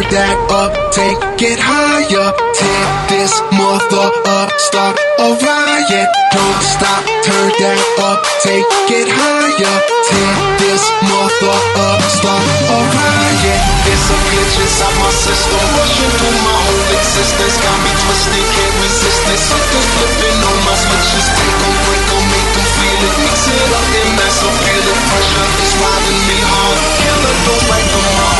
Turn that up, take it higher. Tear this mother up, start a riot. Don't stop, turn that up, take it higher. Tear this mother up, start a riot. There's a glitch inside my system, rushing through my whole existence. Got me twisted, can't resist it. Something's flipping on my switches. Take 'em, break 'em, make 'em feel it. Mix it up in massive, feel it. Pressure is riding me hard. Killer goes right through my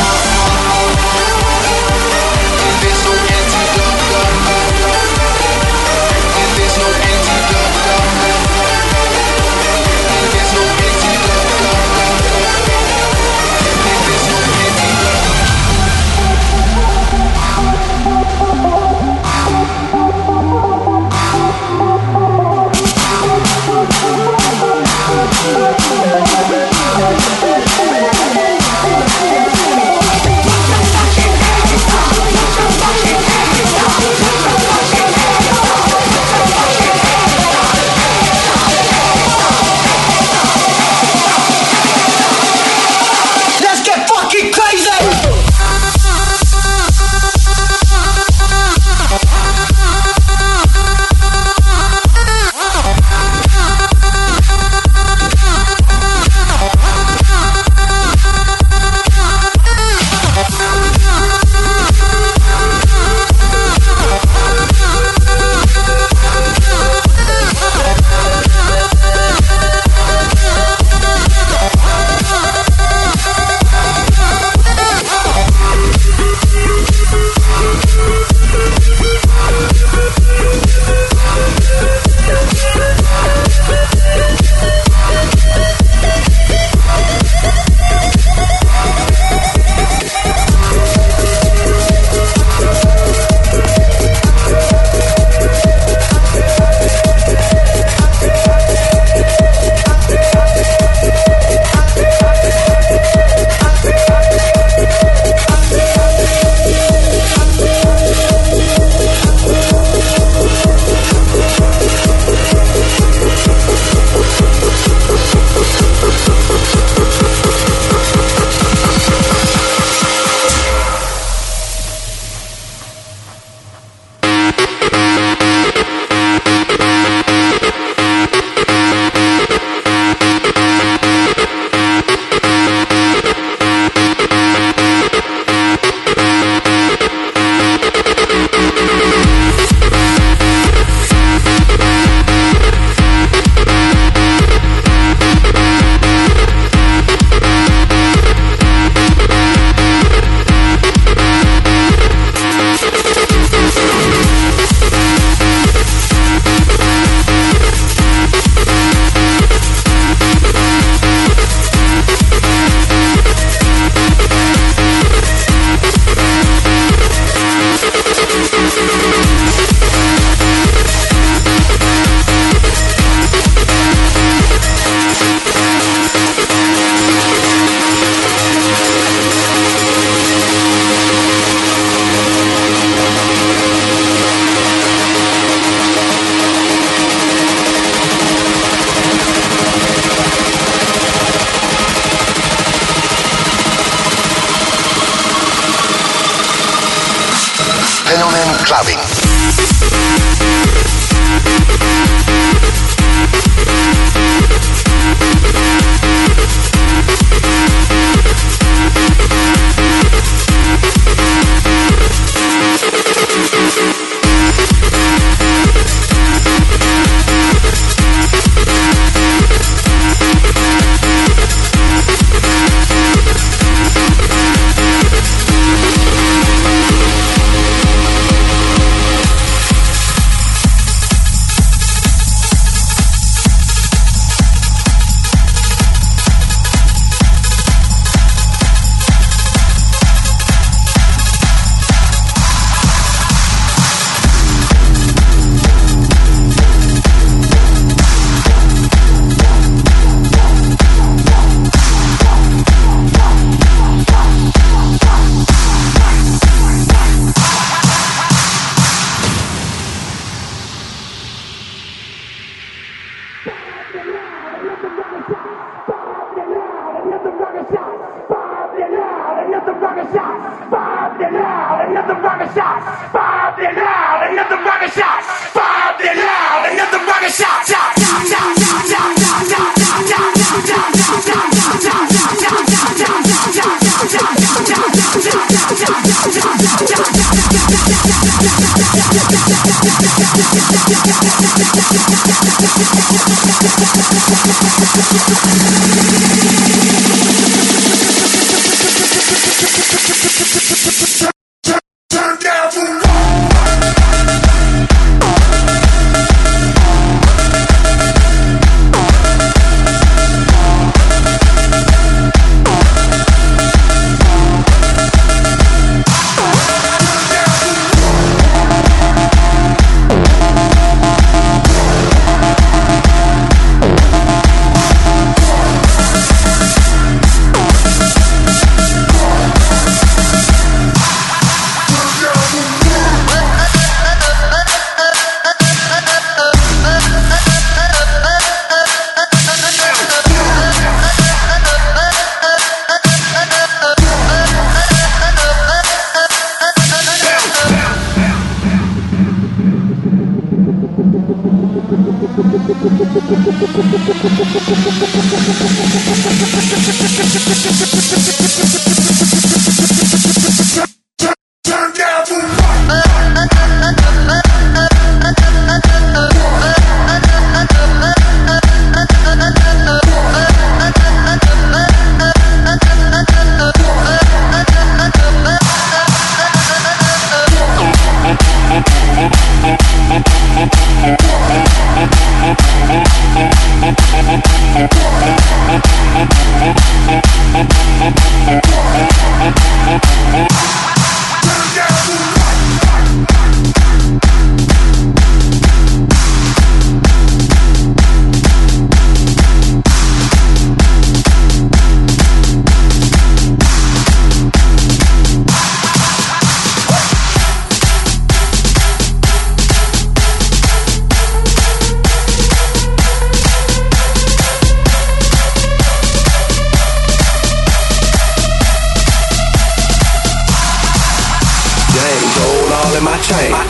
clubbing.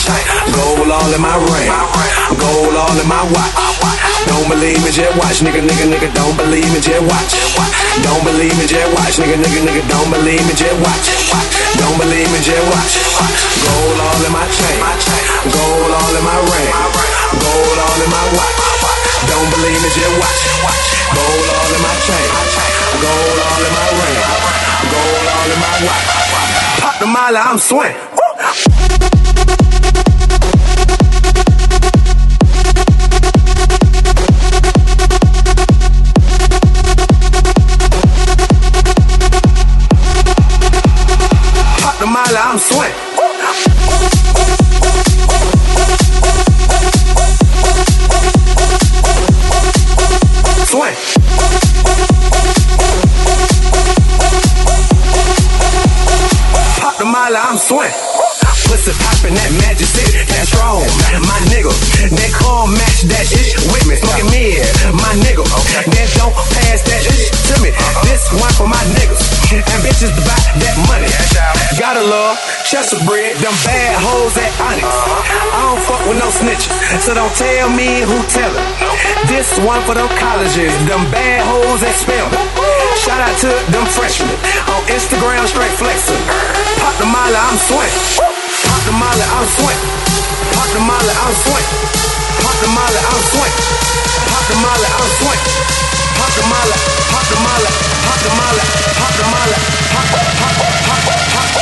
Gold all in my ring. Gold all in my watch. Don't believe me, just watch. Nigga, nigga, nigga, don't believe me, just watch. Don't believe me, just watch. Nigga, nigga, nigga, don't believe me, just watch. Don't believe me, just watch. Gold all in my chain. Gold all in my ring. Gold all in my watch. Don't believe me, just watch. Gold all in my chain. Gold all in my ring. Gold all in my watch. Pop the molly, I'm swing. Swing. Swing. Pop the I'm swing. Poppin' that magic strong. My nigga, match that with me. Smoking mid, my nigga. That don't pass one for my niggas. And bitches to buy that money. Gotta love Chester bread, them bad hoes at Onyx. I don't fuck with no snitches, so don't tell me who tell it. This one for them colleges, them bad hoes at Spelman. Shout out to them freshmen on Instagram, straight flexing. Pop the molly, I'm swing. Pop the molly, I'm swing. Pop the molly, I'm swing. Pop the molly, I'm swing. Pop the molly, I'm swing. Pop the molly, pop the molly, pop the pop the pop,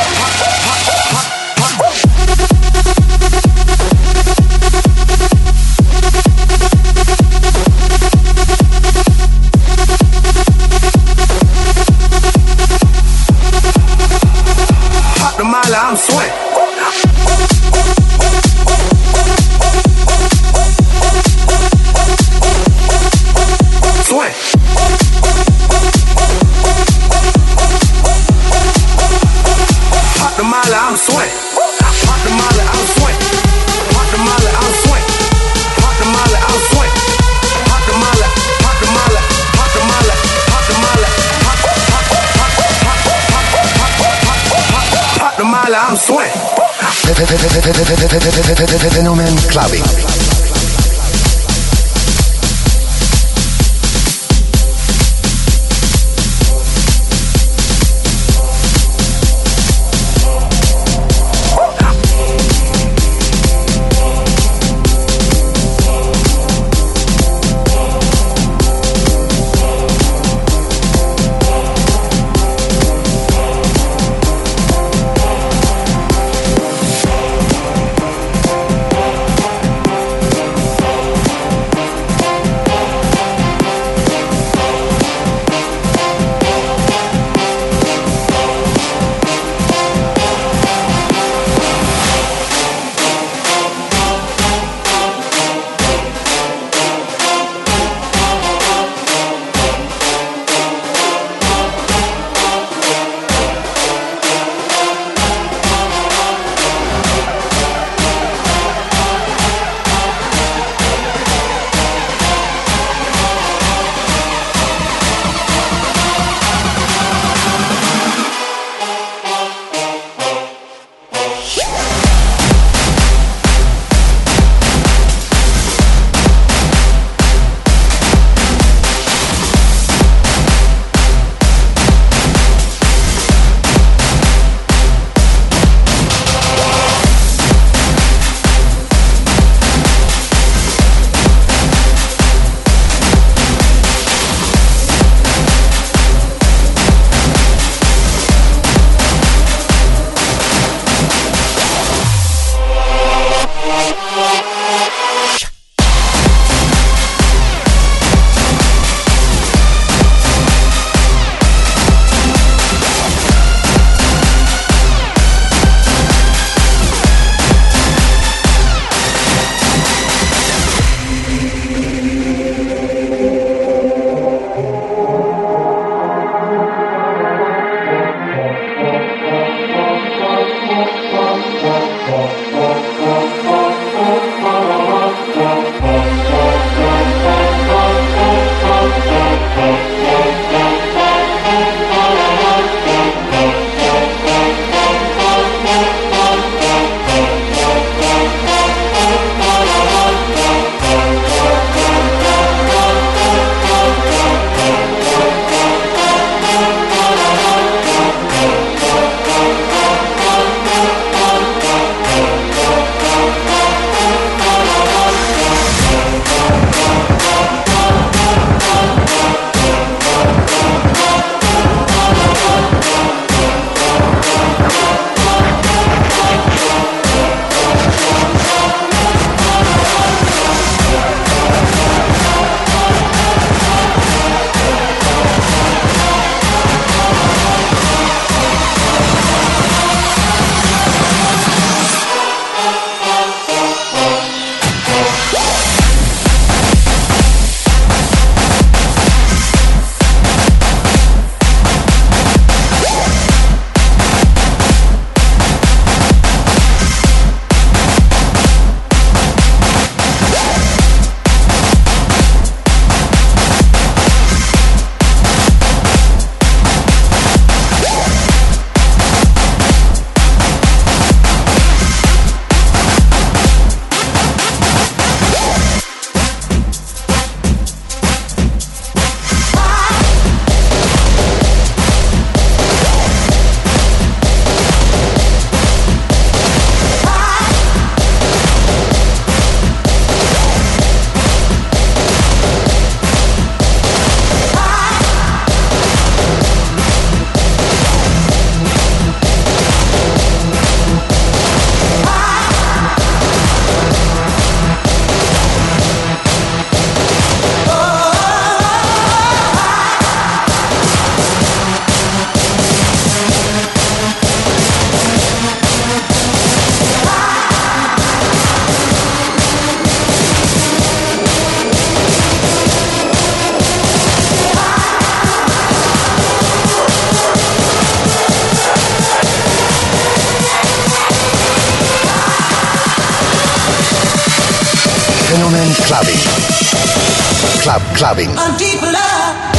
clubbing.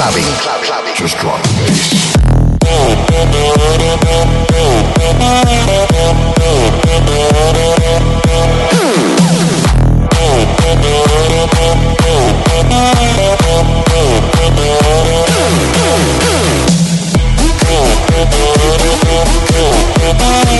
clubbing. Just drop the bass. Thank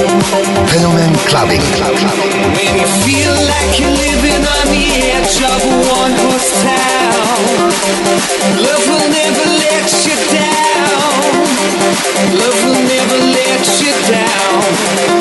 Fenomen Clubbing. When you feel like you're living on the edge of one horse town, love will never let you down. Love will never let you down.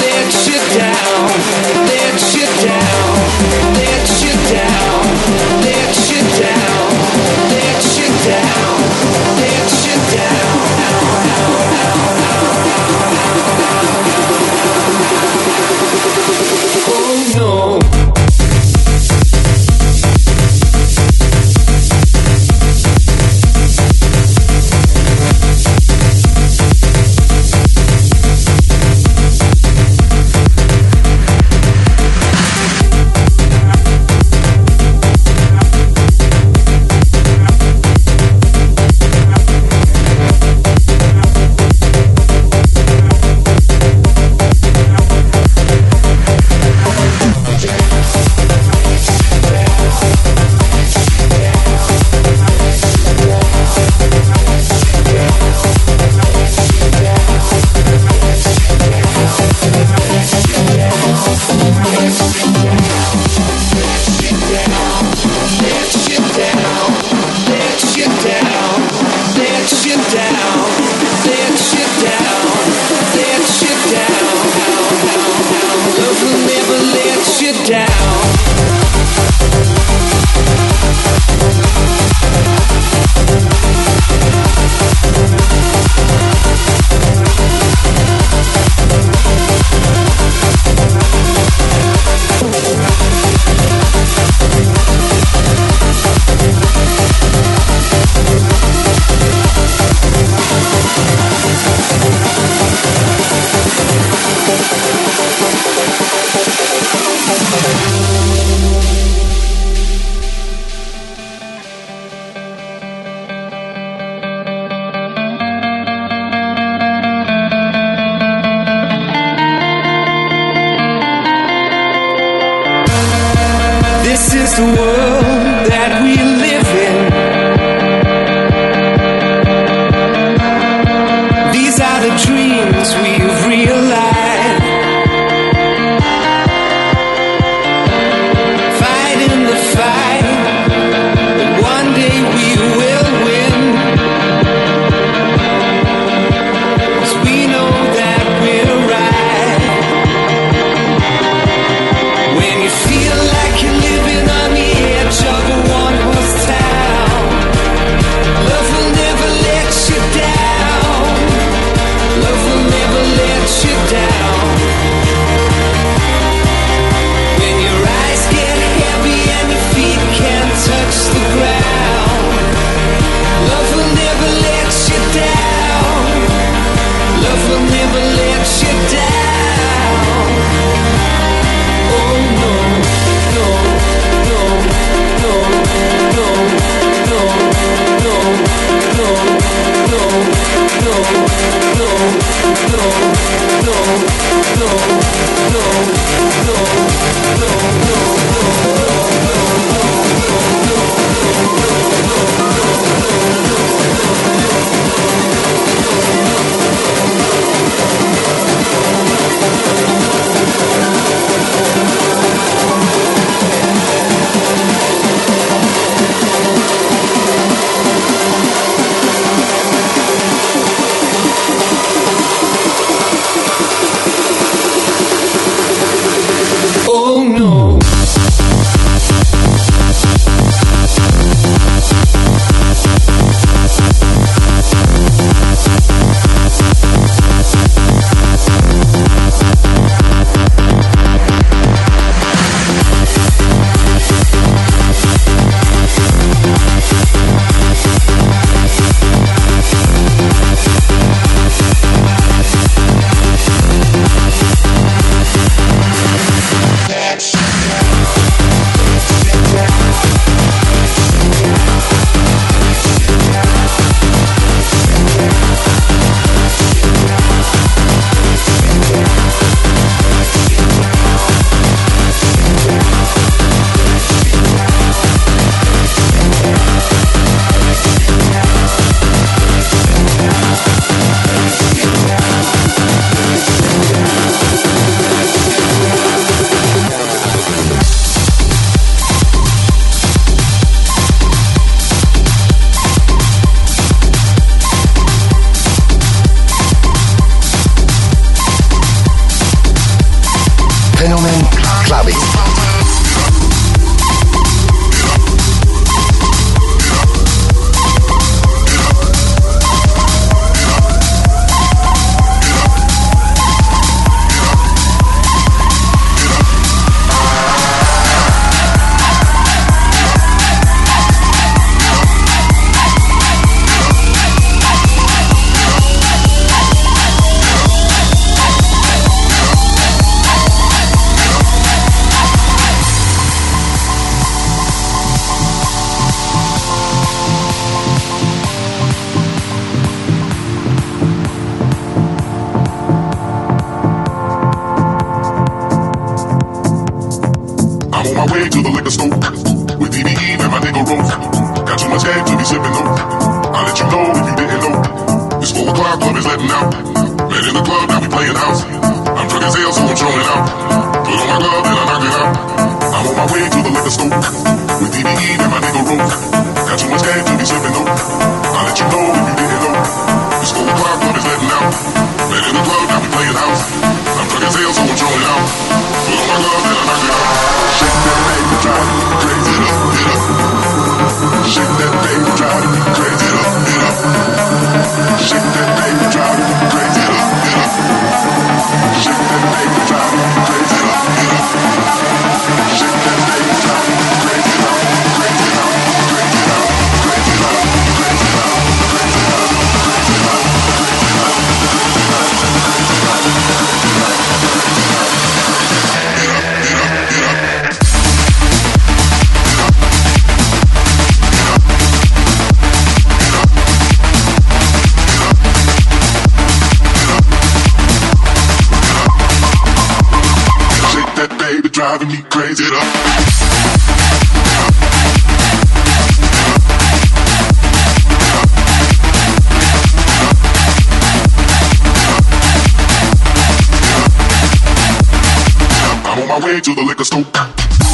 Way to the liquor store.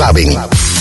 Clubbing.